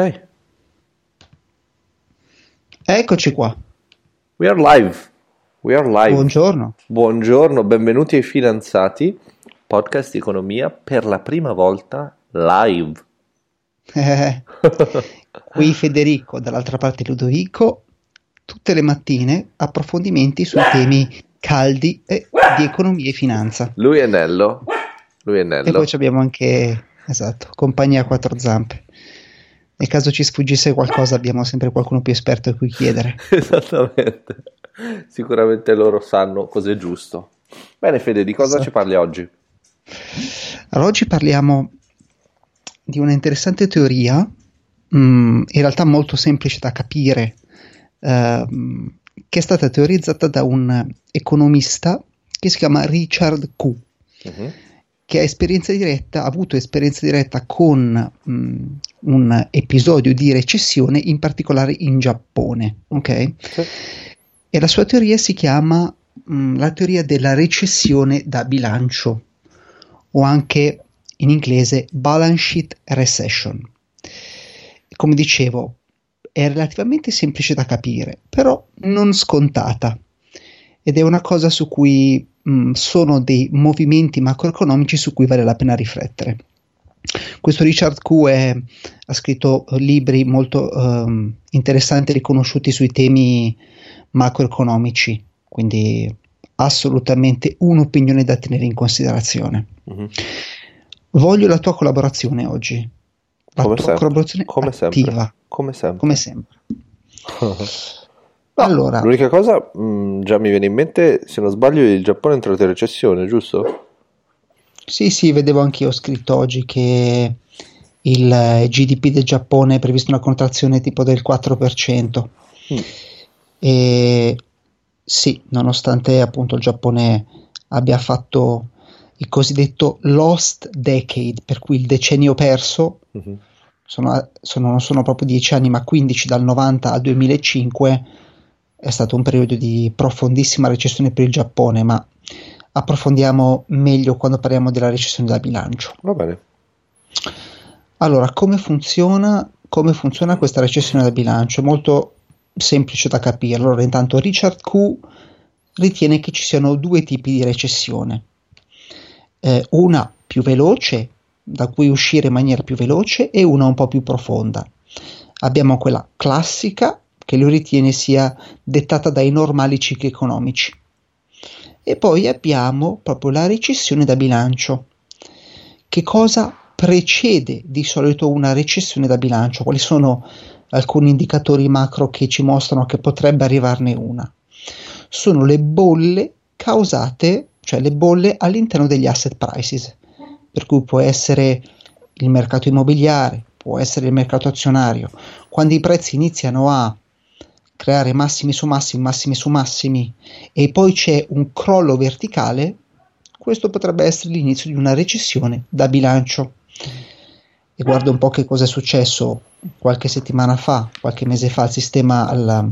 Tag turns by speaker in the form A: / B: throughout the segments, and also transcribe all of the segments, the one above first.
A: Ok.
B: Eccoci qua.
A: We are live. We are live.
B: Buongiorno.
A: Buongiorno, benvenuti ai Fidanzati, podcast di economia per la prima volta live.
B: Eh, qui Federico, dall'altra parte Ludovico, tutte le mattine approfondimenti sui temi caldi eh, di economia e finanza.
A: Lui è Nello. Lui è Nello.
B: E poi ci abbiamo anche, esatto, compagnia a quattro zampe. Nel caso ci sfuggisse qualcosa abbiamo sempre qualcuno più esperto a cui chiedere.
A: Esattamente. Sicuramente loro sanno cos'è giusto. Bene Fede, di cosa
B: Esatto.
A: ci parli oggi?
B: Allora, oggi parliamo di una interessante teoria, mm, in realtà molto semplice da capire, ehm, che è stata teorizzata da un economista che si chiama Richard Q,
A: Mhm.
B: Che ha esperienza diretta, ha avuto esperienza diretta con mm, un episodio di recessione, in particolare in Giappone. ok?
A: Sì.
B: E la sua teoria si chiama mm, la teoria della recessione da bilancio, o anche in inglese balance sheet recession. Come dicevo, è relativamente semplice da capire, però non scontata. Ed è una cosa su cui mh, sono dei movimenti macroeconomici su cui vale la pena riflettere. Questo Richard Q è- ha scritto libri molto ehm, interessanti e riconosciuti sui temi macroeconomici, quindi assolutamente un'opinione da tenere in considerazione.
A: Mhm.
B: Voglio la tua collaborazione oggi, la
A: Come
B: tua
A: sempre.
B: collaborazione
A: Come
B: attiva,
A: sempre. Come sempre.
B: come sempre. Allora,
A: L'unica cosa, mh, già mi viene in mente, se non sbaglio, il Giappone è entrato in recessione, giusto?
B: sì, sì, vedevo anche io scritto oggi che il GDP del Giappone è previsto una contrazione tipo del 4%.
A: Mm.
B: E sì, nonostante appunto il Giappone abbia fatto il cosiddetto lost decade, per cui il decennio perso,
A: Mhm.
B: sono, sono- non sono proprio 10 anni, ma 15 dal 90 al 2005, è stato un periodo di profondissima recessione per il Giappone, ma approfondiamo meglio quando parliamo della recessione da bilancio.
A: Va bene.
B: Allora, come funziona, come funziona questa recessione da bilancio? È molto semplice da capire. Allora, intanto Richard Q ritiene che ci siano due tipi di recessione. Eh, una più veloce, da cui uscire in maniera più veloce, e una un po' più profonda. Abbiamo quella classica, che lui ritiene sia dettata dai normali cicli economici. E poi abbiamo proprio la recessione da bilancio. Che cosa precede di solito una recessione da bilancio? Quali sono alcuni indicatori macro che ci mostrano che potrebbe arrivarne una? Sono le bolle causate, cioè le bolle all'interno degli asset prices, per cui può essere il mercato immobiliare, può essere il mercato azionario. Quando i prezzi iniziano a creare massimi su massimi, massimi su massimi e poi c'è un crollo verticale, questo potrebbe essere l'inizio di una recessione da bilancio. E guarda un po' che cosa è successo qualche settimana fa, qualche mese fa, il sistema al-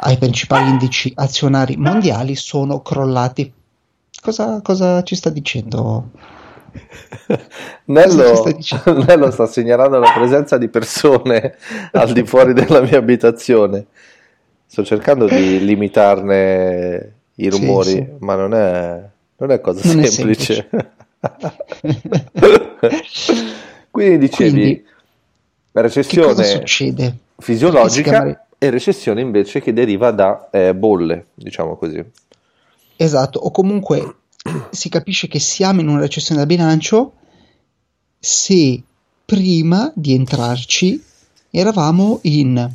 B: ai principali indici azionari mondiali sono crollati. Cosa, cosa ci sta dicendo?
A: Nello? Nello sta segnalando la presenza di persone al di fuori della mia abitazione. Sto cercando di limitarne i
B: Sì,
A: rumori,
B: sì.
A: ma non è, non è cosa
B: Non è
A: semplice. Quindi dicevi
B: Quindi,
A: recessione fisiologica e recessione invece che deriva da eh, bolle, diciamo così.
B: Esatto, o comunque si capisce che siamo in una recessione da bilancio se prima di entrarci eravamo in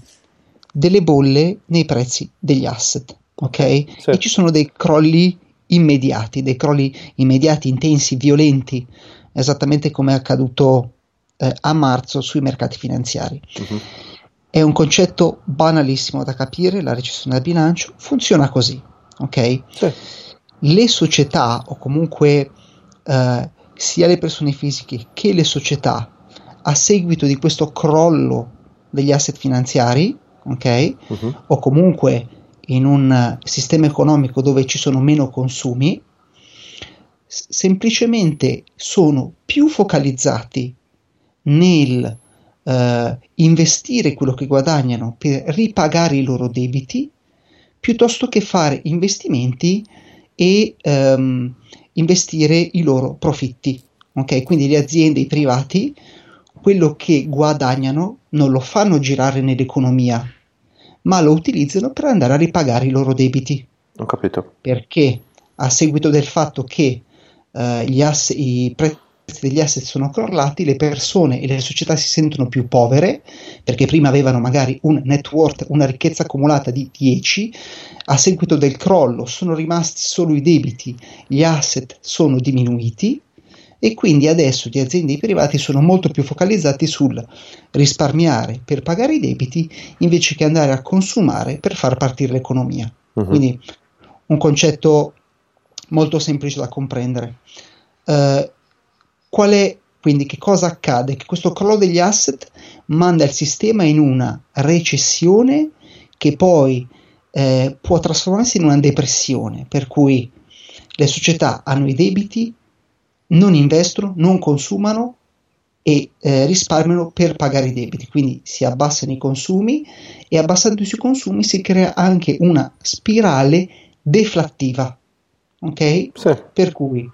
B: delle bolle nei prezzi degli asset, ok?
A: Sì.
B: E ci sono dei crolli immediati, dei crolli immediati, intensi, violenti, esattamente come è accaduto eh, a marzo sui mercati finanziari.
A: Mhm.
B: È un concetto banalissimo da capire, la recessione da bilancio funziona così, ok?
A: Sì.
B: Le società o comunque eh, sia le persone fisiche che le società a seguito di questo crollo degli asset finanziari, ok?
A: Mhm.
B: O comunque in un sistema economico dove ci sono meno consumi, s- semplicemente sono più focalizzati nel eh, investire quello che guadagnano per ripagare i loro debiti piuttosto che fare investimenti e ehm, investire i loro profitti. Okay? Quindi le aziende, i privati, quello che guadagnano non lo fanno girare nell'economia, ma lo utilizzano per andare a ripagare i loro debiti.
A: Ho capito.
B: Perché a seguito del fatto che eh, gli ass- i prezzi degli asset sono crollati, le persone e le società si sentono più povere perché prima avevano magari un net worth, una ricchezza accumulata di 10, a seguito del crollo sono rimasti solo i debiti, gli asset sono diminuiti e quindi adesso gli aziende privati sono molto più focalizzati sul risparmiare per pagare i debiti invece che andare a consumare per far partire l'economia. Uh-huh. Quindi un concetto molto semplice da comprendere. Uh, qual è quindi che cosa accade? Che questo crollo degli asset manda il sistema in una recessione che poi eh, può trasformarsi in una depressione, per cui le società hanno i debiti, non investono, non consumano e eh, risparmiano per pagare i debiti, quindi si abbassano i consumi e abbassandosi i consumi si crea anche una spirale deflattiva, ok? Sì. Per cui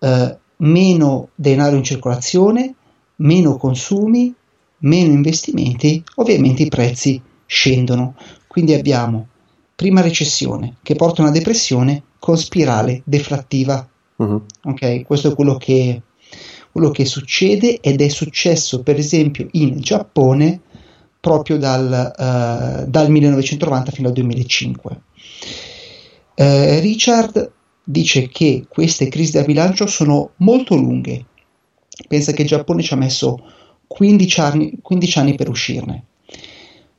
B: eh, meno denaro in circolazione, meno consumi, meno investimenti, ovviamente i prezzi scendono. Quindi abbiamo prima recessione che porta a una depressione con spirale deflattiva. Uh-huh. Ok, questo è quello che, quello che succede ed è successo per esempio in Giappone proprio dal, uh, dal 1990 fino al 2005. Uh, eh, Richard dice che queste crisi da bilancio sono molto lunghe. Pensa che il Giappone ci ha messo 15 anni, 15 anni per uscirne.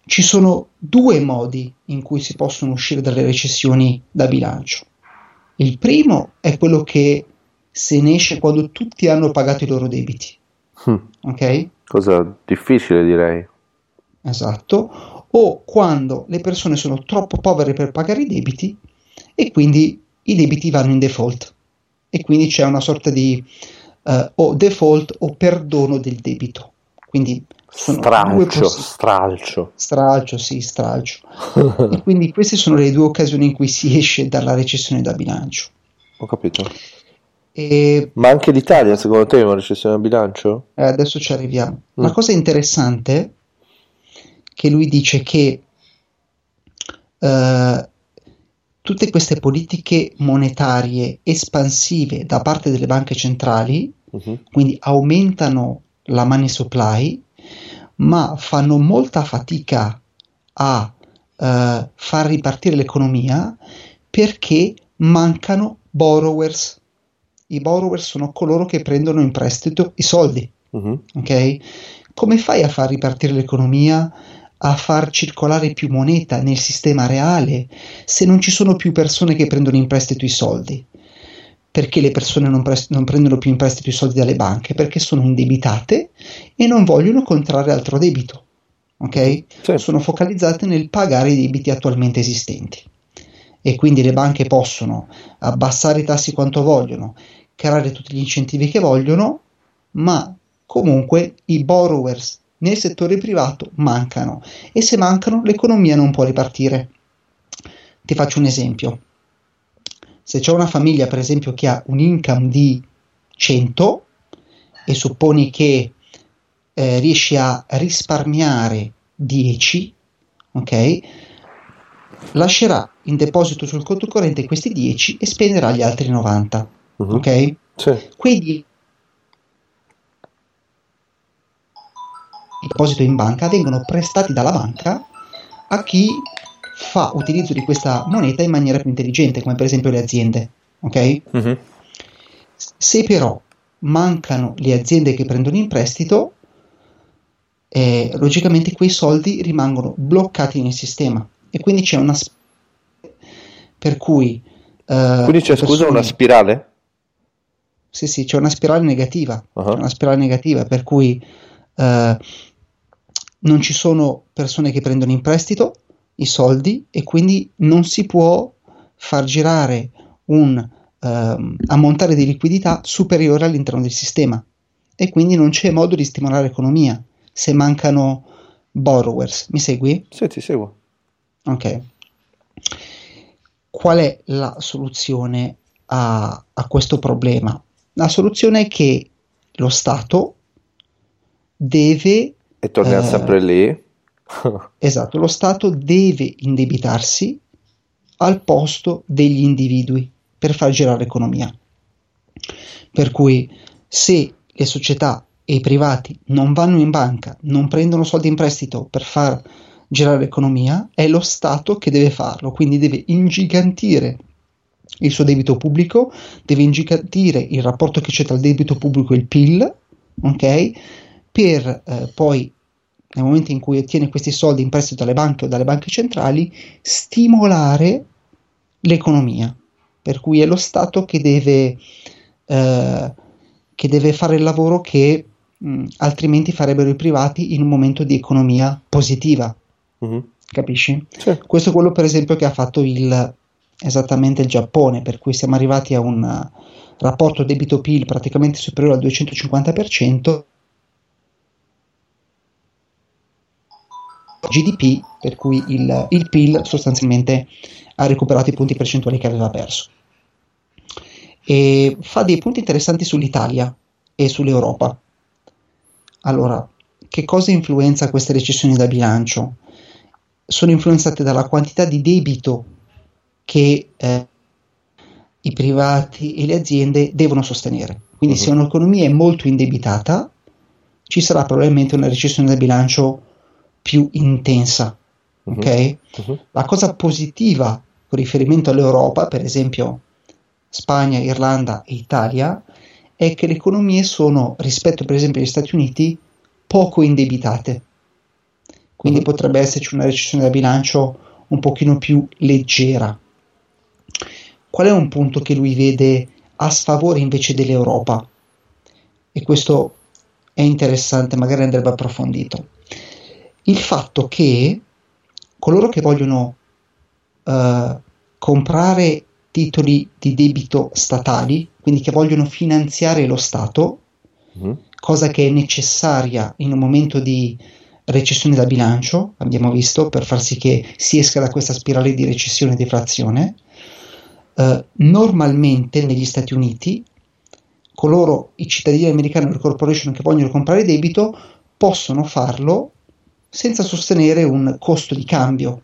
B: Ci sono due modi in cui si possono uscire dalle recessioni da bilancio. Il primo è quello che se ne esce quando tutti hanno pagato i loro debiti.
A: Mm. Ok? Cosa difficile direi.
B: Esatto. O quando le persone sono troppo povere per pagare i debiti e quindi i debiti vanno in default e quindi c'è una sorta di uh, o default o perdono del debito. Quindi
A: stralcio, stralcio.
B: Stralcio, sì, stralcio. e quindi queste sono le due occasioni in cui si esce dalla recessione da bilancio.
A: Ho capito. E... Ma anche l'Italia, secondo te, è una recessione da bilancio?
B: Eh, adesso ci arriviamo. Mm. Una cosa interessante che lui dice che uh, tutte queste politiche monetarie espansive da parte delle banche centrali, uh-huh. quindi aumentano la money supply, ma fanno molta fatica a uh, far ripartire l'economia perché mancano borrowers. I borrowers sono coloro che prendono in prestito i soldi. Uh-huh. Ok? Come fai a far ripartire l'economia a far circolare più moneta nel sistema reale se non ci sono più persone che prendono in prestito i soldi. Perché le persone non, prest- non prendono più in prestito i soldi dalle banche? Perché sono indebitate e non vogliono contrarre altro debito. Ok? Sì. Sono focalizzate nel pagare i debiti attualmente esistenti. E quindi le banche possono abbassare i tassi quanto vogliono, creare tutti gli incentivi che vogliono, ma comunque i borrowers nel settore privato mancano e se mancano l'economia non può ripartire. Ti faccio un esempio. Se c'è una famiglia, per esempio, che ha un income di 100 e supponi che eh, riesci a risparmiare 10, ok? Lascerà in deposito sul conto corrente questi 10 e spenderà gli altri 90, uh-huh. ok? Sì. Quei 10 deposito in banca vengono prestati dalla banca a chi fa utilizzo di questa moneta in maniera più intelligente, come per esempio le aziende. Ok? Uh-huh. Se però mancano le aziende che prendono in prestito, eh, logicamente quei soldi rimangono bloccati nel sistema e quindi c'è una sp- per cui
A: uh, quindi c'è persone... scusa una spirale?
B: Sì, sì, c'è una spirale negativa, uh-huh. una spirale negativa per cui uh, non ci sono persone che prendono in prestito i soldi e quindi non si può far girare un um, ammontare di liquidità superiore all'interno del sistema e quindi non c'è modo di stimolare l'economia. se mancano borrowers. Mi segui?
A: Sì, ti seguo.
B: Ok. Qual è la soluzione a, a questo problema? La soluzione è che lo Stato deve...
A: E torniamo
B: eh,
A: sempre lì.
B: esatto, lo Stato deve indebitarsi al posto degli individui per far girare l'economia. Per cui se le società e i privati non vanno in banca, non prendono soldi in prestito per far girare l'economia, è lo Stato che deve farlo, quindi deve ingigantire il suo debito pubblico, deve ingigantire il rapporto che c'è tra il debito pubblico e il PIL, ok? Per eh, poi, nel momento in cui ottiene questi soldi in prestito dalle banche o dalle banche centrali, stimolare l'economia. Per cui è lo Stato che deve, eh, che deve fare il lavoro che mh, altrimenti farebbero i privati in un momento di economia positiva.
A: Mm-hmm.
B: Capisci?
A: Sì.
B: Questo è quello, per esempio, che ha fatto il, esattamente il Giappone, per cui siamo arrivati a un uh, rapporto debito-PIL praticamente superiore al 250%. GDP, per cui il, il PIL sostanzialmente ha recuperato i punti percentuali che aveva perso. E fa dei punti interessanti sull'Italia e sull'Europa. Allora, che cosa influenza queste recessioni da bilancio? Sono influenzate dalla quantità di debito che eh, i privati e le aziende devono sostenere. Quindi, uh-huh. se un'economia è molto indebitata, ci sarà probabilmente una recessione da bilancio più intensa. Uh-huh. Okay? Uh-huh. La cosa positiva con riferimento all'Europa, per esempio Spagna, Irlanda e Italia, è che le economie sono, rispetto per esempio agli Stati Uniti, poco indebitate. Quindi uh-huh. potrebbe esserci una recessione da bilancio un pochino più leggera. Qual è un punto che lui vede a sfavore invece dell'Europa? E questo è interessante, magari andrebbe approfondito. Il fatto che coloro che vogliono uh, comprare titoli di debito statali, quindi che vogliono finanziare lo Stato, mm. cosa che è necessaria in un momento di recessione da bilancio, abbiamo visto, per far sì che si esca da questa spirale di recessione e deflazione. Uh, normalmente negli Stati Uniti coloro, i cittadini americani o le corporation che vogliono comprare debito possono farlo senza sostenere un costo di cambio.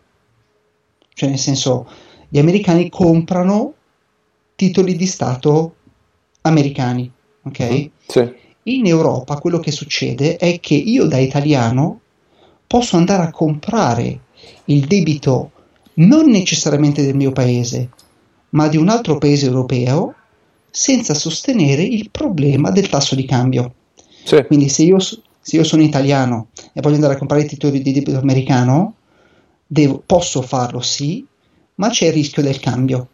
B: Cioè, nel senso, gli americani comprano titoli di Stato americani, ok? Uh-huh.
A: Sì.
B: In Europa quello che succede è che io da italiano posso andare a comprare il debito non necessariamente del mio paese, ma di un altro paese europeo senza sostenere il problema del tasso di cambio.
A: Sì.
B: Quindi se io, se io, sono italiano e voglio andare a comprare i titoli di debito americano, devo, posso farlo sì, ma c'è il rischio del cambio.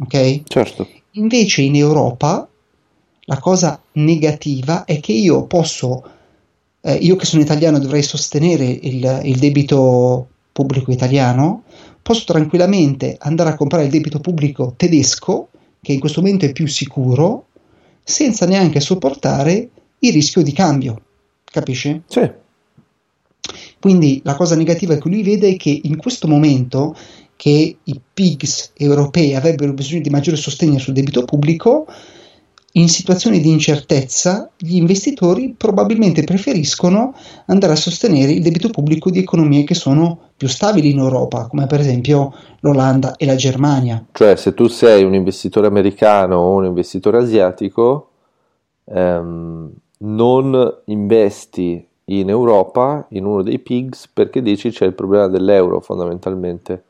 B: Ok?
A: Certo.
B: Invece in Europa la cosa negativa è che io posso, eh, io che sono italiano dovrei sostenere il, il debito pubblico italiano, posso tranquillamente andare a comprare il debito pubblico tedesco, che in questo momento è più sicuro, senza neanche sopportare il rischio di cambio. Capisci?
A: Sì.
B: Quindi la cosa negativa che lui vede è che in questo momento che i PIGS europei avrebbero bisogno di maggiore sostegno sul debito pubblico, in situazioni di incertezza gli investitori probabilmente preferiscono andare a sostenere il debito pubblico di economie che sono più stabili in Europa, come per esempio l'Olanda e la Germania.
A: Cioè se tu sei un investitore americano o un investitore asiatico, ehm, non investi in Europa in uno dei PIGS perché dici c'è il problema dell'euro fondamentalmente.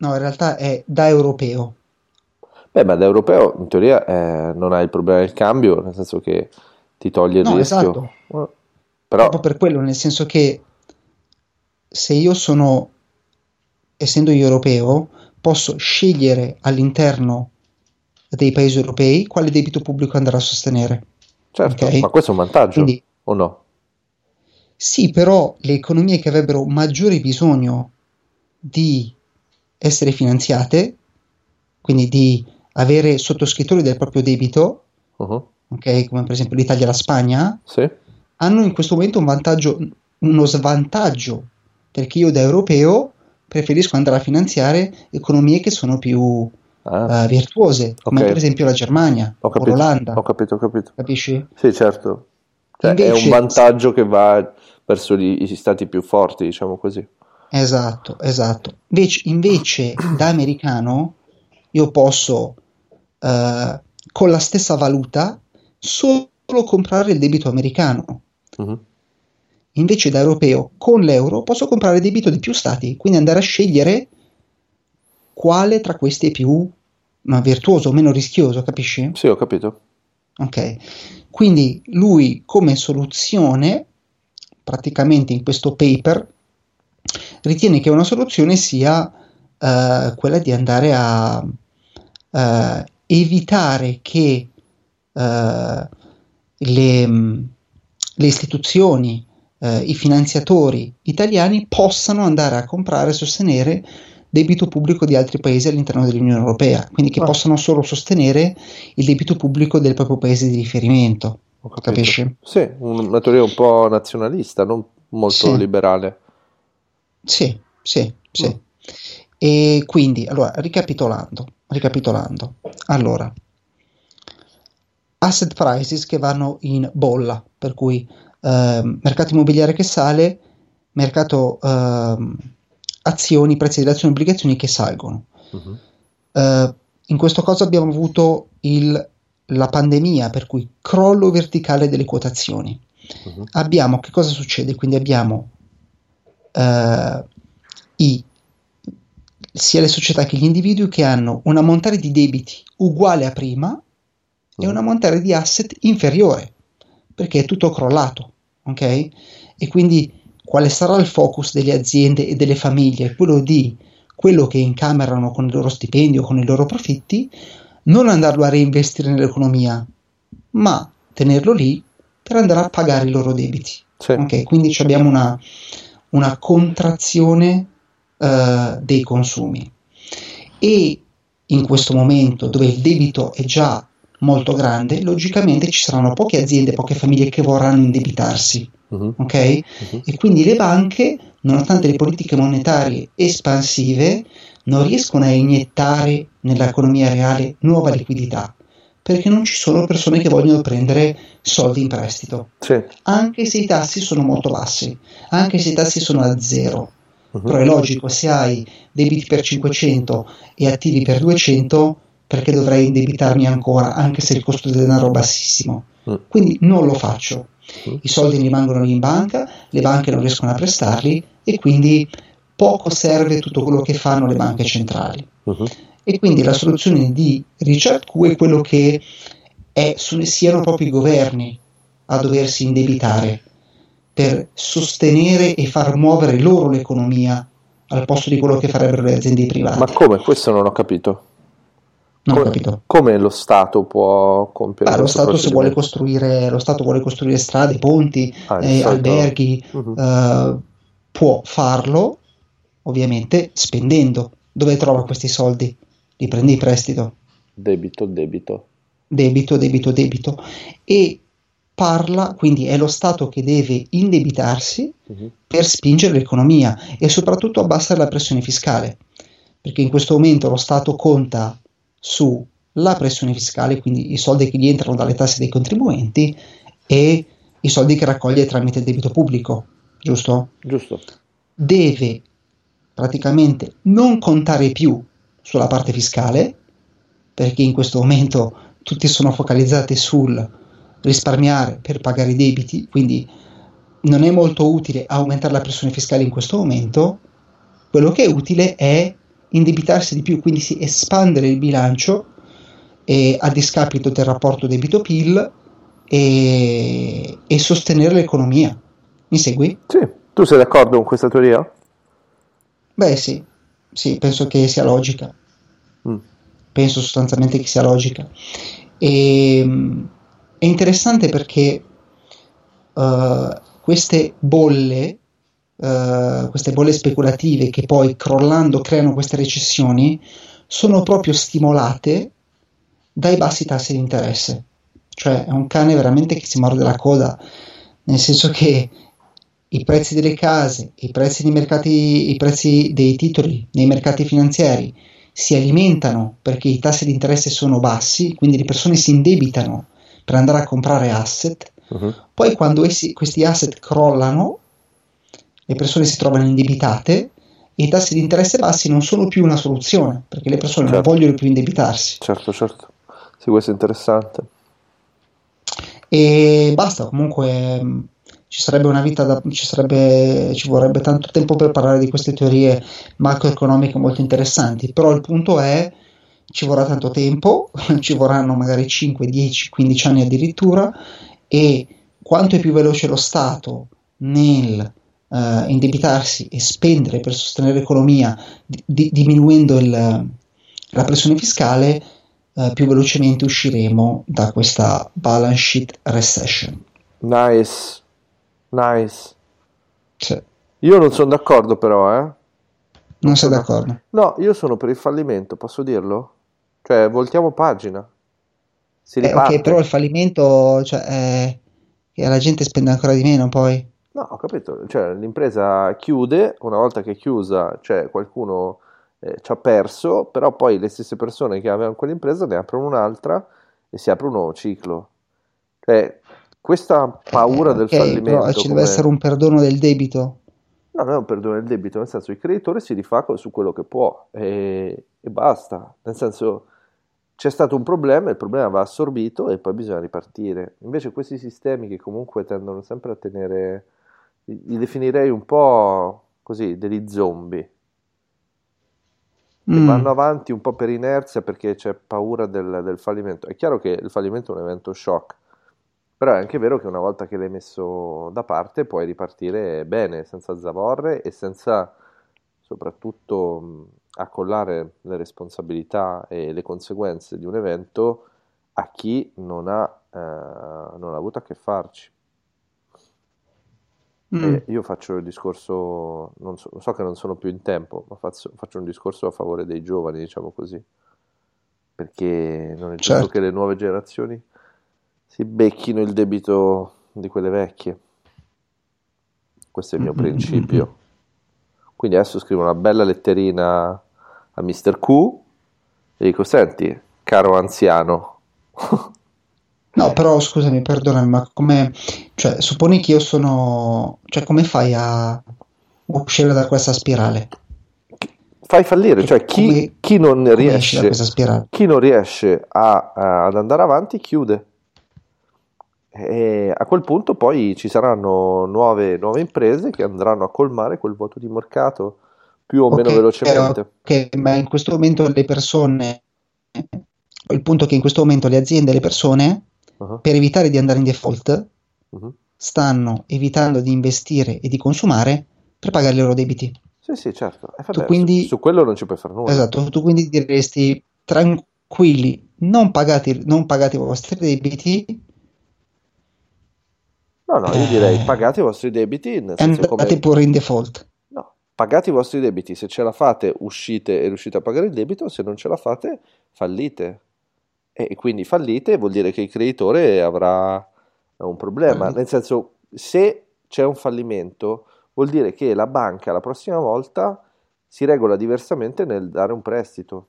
B: No, in realtà è da europeo.
A: Beh, ma da europeo in teoria eh, non hai il problema del cambio, nel senso che ti toglie il
B: no,
A: rischio.
B: Esatto.
A: Però...
B: Proprio per quello, nel senso che se io sono, essendo io europeo, posso scegliere all'interno dei paesi europei quale debito pubblico andare a sostenere.
A: Certo,
B: okay?
A: ma questo è un vantaggio
B: Quindi,
A: o no?
B: Sì, però le economie che avrebbero maggiore bisogno di essere finanziate, quindi di avere sottoscrittori del proprio debito,
A: uh-huh.
B: okay, come per esempio l'Italia e la Spagna,
A: sì.
B: hanno in questo momento un vantaggio, uno svantaggio, perché io da europeo preferisco andare a finanziare economie che sono più ah. uh, virtuose, come per esempio la Germania
A: o
B: l'Olanda.
A: Ho capito, ho capito.
B: Capisci?
A: Sì, certo. Cioè, Invece, è un vantaggio che va verso gli, gli stati più forti, diciamo così.
B: Esatto, esatto. Invece, invece da americano io posso uh, con la stessa valuta solo comprare il debito americano. Uh-huh. Invece da europeo con l'euro posso comprare debito di più stati, quindi andare a scegliere quale tra questi è più ma virtuoso o meno rischioso, capisci?
A: Sì, ho capito.
B: Ok, quindi lui come soluzione, praticamente in questo paper, ritiene che una soluzione sia uh, quella di andare a uh, evitare che uh, le, le, istituzioni, i finanziatori italiani possano andare a comprare e sostenere debito pubblico di altri paesi all'interno dell'Unione Europea, quindi che ah. possano solo sostenere il debito pubblico del proprio paese di riferimento. Capisci?
A: Sì, una teoria un po' nazionalista, non molto
B: sì.
A: liberale.
B: Sì, sì, sì. Mm. E quindi, allora, ricapitolando, ricapitolando, allora, asset prices che vanno in bolla, per cui eh, mercato immobiliare che sale, mercato eh, azioni, prezzi delle azioni e obbligazioni che salgono. Uh-huh. Uh, in questo caso abbiamo avuto il, la pandemia, per cui crollo verticale delle quotazioni. Uh-huh. Abbiamo che cosa succede? Quindi abbiamo uh, i, sia le società che gli individui che hanno un ammontare di debiti uguale a prima uh-huh. e un ammontare di asset inferiore, perché è tutto crollato. Ok? E quindi quale sarà il focus delle aziende e delle famiglie? Quello di quello che incamerano con il loro stipendio, con i loro profitti, non andarlo a reinvestire nell'economia, ma tenerlo lì per andare a pagare i loro debiti. Sì. Okay, quindi abbiamo una, una contrazione uh, dei consumi. E in questo momento, dove il debito è già molto grande, logicamente ci saranno poche aziende, poche famiglie che vorranno indebitarsi Uh-huh. Ok? Uh-huh. E quindi le banche, nonostante le politiche monetarie espansive, non riescono a iniettare nell'economia reale nuova liquidità perché non ci sono persone che vogliono prendere soldi in prestito.
A: Sì.
B: Anche se i tassi sono molto bassi, anche se i tassi sono a zero. Uh-huh. Però è logico, se hai debiti per 500 e attivi per 200, perché dovrei indebitarmi ancora, anche se il costo del denaro è bassissimo. Uh-huh. Quindi non lo faccio i soldi rimangono in banca, le banche non riescono a prestarli e quindi poco serve tutto quello che fanno le banche centrali. Uh-huh. E quindi la soluzione di Richard Q è quello che è, siano proprio i governi a doversi indebitare per sostenere e far muovere loro l'economia al posto di quello che farebbero le aziende private.
A: Ma come? Questo non ho capito.
B: Non come, ho capito.
A: Come lo Stato può compiere
B: ah, lo Stato se vuole costruire, lo Stato vuole costruire strade, ponti, ah, eh, alberghi, uh-huh. uh, può farlo ovviamente spendendo. Dove trova questi soldi? Li prendi in prestito.
A: Debito, debito.
B: Debito, debito, debito. E parla, quindi è lo Stato che deve indebitarsi uh-huh. per spingere l'economia e soprattutto abbassare la pressione fiscale. Perché in questo momento lo Stato conta sulla pressione fiscale, quindi i soldi che gli entrano dalle tasse dei contribuenti e i soldi che raccoglie tramite il debito pubblico, giusto?
A: Giusto.
B: Deve praticamente non contare più sulla parte fiscale, perché in questo momento tutti sono focalizzati sul risparmiare per pagare i debiti, quindi non è molto utile aumentare la pressione fiscale in questo momento, quello che è utile è indebitarsi di più, quindi si espandere il bilancio e, a discapito del rapporto debito-PIL e, e sostenere l'economia. Mi segui?
A: Sì, tu sei d'accordo con questa teoria?
B: Beh sì, sì, penso che sia logica. Mm. Penso sostanzialmente che sia logica. E, è interessante perché uh, queste bolle uh, queste bolle speculative che poi crollando creano queste recessioni sono proprio stimolate dai bassi tassi di interesse. Cioè è un cane veramente che si morde la coda, nel senso che i prezzi delle case, i prezzi, dei mercati, i prezzi dei titoli nei mercati finanziari si alimentano perché i tassi di interesse sono bassi, quindi le persone si indebitano per andare a comprare asset, uh-huh. poi quando essi, questi asset crollano, le persone si trovano indebitate e i tassi di interesse bassi non sono più una soluzione perché le persone certo. non vogliono più indebitarsi.
A: Certo, certo. Sì, questo è interessante.
B: E basta, comunque ci sarebbe una vita da, ci, sarebbe, ci vorrebbe tanto tempo per parlare di queste teorie macroeconomiche molto interessanti, però il punto è ci vorrà tanto tempo, ci vorranno magari 5, 10, 15 anni addirittura e quanto è più veloce lo Stato nel uh, indebitarsi e spendere per sostenere l'economia di, di, diminuendo il, la pressione fiscale, uh, più velocemente usciremo da questa balance sheet recession.
A: Nice. Nice. Sì. Io non sono d'accordo però, eh.
B: Non sei d'accordo?
A: No, io sono per il fallimento, posso dirlo? Cioè, voltiamo pagina.
B: Si eh, ok, però il fallimento, cioè, è che la gente spende ancora di meno poi.
A: No, ho capito, cioè, l'impresa chiude, una volta che è chiusa, cioè, qualcuno eh, ci ha perso, però poi le stesse persone che avevano quell'impresa ne aprono un'altra e si apre un nuovo ciclo. Cioè, questa paura del okay, fallimento. Però
B: ci deve essere un perdono del debito.
A: No, non è un perdono del debito, nel senso il creditore si rifà su quello che può e, e basta. Nel senso c'è stato un problema, il problema va assorbito e poi bisogna ripartire. Invece questi sistemi che comunque tendono sempre a tenere, li definirei un po' così, degli zombie. Che mm. vanno avanti un po' per inerzia perché c'è paura del, del fallimento. È chiaro che il fallimento è un evento shock, però è anche vero che una volta che l'hai messo da parte puoi ripartire bene, senza zavorre e senza soprattutto accollare le responsabilità e le conseguenze di un evento a chi non ha, eh, non ha avuto a che farci. Mm. io faccio il discorso, non so, so, che non sono più in tempo, ma faccio, faccio, un discorso a favore dei giovani, diciamo così, perché non è giusto certo. che le nuove generazioni si becchino il debito di quelle vecchie. Questo è il mio principio. Quindi adesso scrivo una bella letterina a Mr. Q e dico: Senti, caro anziano.
B: No, però scusami, perdonami, ma come, cioè, supponi che io sono, cioè, come fai a uscire da questa spirale?
A: Fai fallire, cioè chi, come, chi non riesce, chi non riesce a, a, ad andare avanti chiude. E a quel punto poi ci saranno nuove, nuove imprese che andranno a colmare quel vuoto di mercato più o okay, meno velocemente.
B: Ok, ma in questo momento le persone, il punto è che in questo momento le aziende e le persone, uh-huh. per evitare di andare in default, uh-huh. stanno evitando di investire e di consumare per pagare i loro debiti.
A: Sì, sì, certo. Eh, vabbè, quindi, su, su, quello non ci puoi fare nulla.
B: Esatto, tu quindi diresti tranquilli, non pagate, non pagate i vostri debiti
A: No, no, io direi eh. pagate i vostri debiti.
B: Andate come... pure in default.
A: No, pagate i vostri debiti. Se ce la fate, uscite e riuscite a pagare il debito. Se non ce la fate, fallite. E quindi fallite vuol dire che il creditore avrà un problema. Mm. Nel senso, se c'è un fallimento, vuol dire che la banca la prossima volta si regola diversamente nel dare un prestito.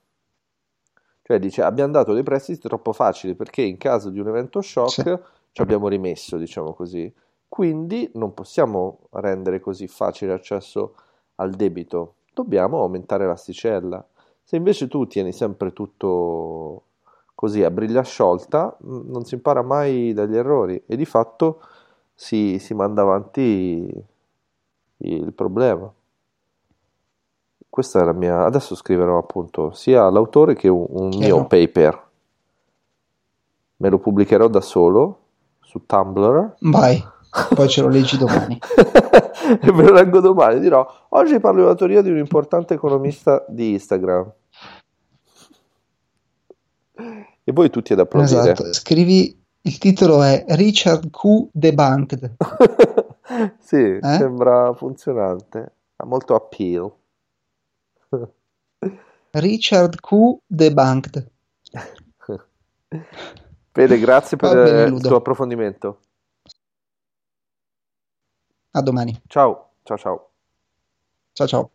A: Cioè dice abbiamo dato dei prestiti troppo facili perché in caso di un evento shock sì ci abbiamo rimesso, diciamo così. Quindi non possiamo rendere così facile accesso al debito, dobbiamo aumentare l'asticella. Se invece tu tieni sempre tutto così a briglia sciolta, non si impara mai dagli errori e di fatto si, si manda avanti il problema. Questa è la mia. Adesso scriverò appunto sia l'autore che un, un mio paper. Me lo pubblicherò da solo su Tumblr.
B: Vai, poi ce lo leggi domani.
A: e me lo leggo domani. Dirò: Oggi parlo di una teoria di un importante economista di Instagram. E voi tutti ad applaudire.
B: Esatto, scrivi. Il titolo è Richard Q. Debunked.
A: sì, eh? sembra funzionante. Ha molto appeal.
B: Richard Q. Debunked.
A: Fede, grazie per bene, il tuo approfondimento.
B: A domani.
A: Ciao, ciao ciao.
B: Ciao ciao.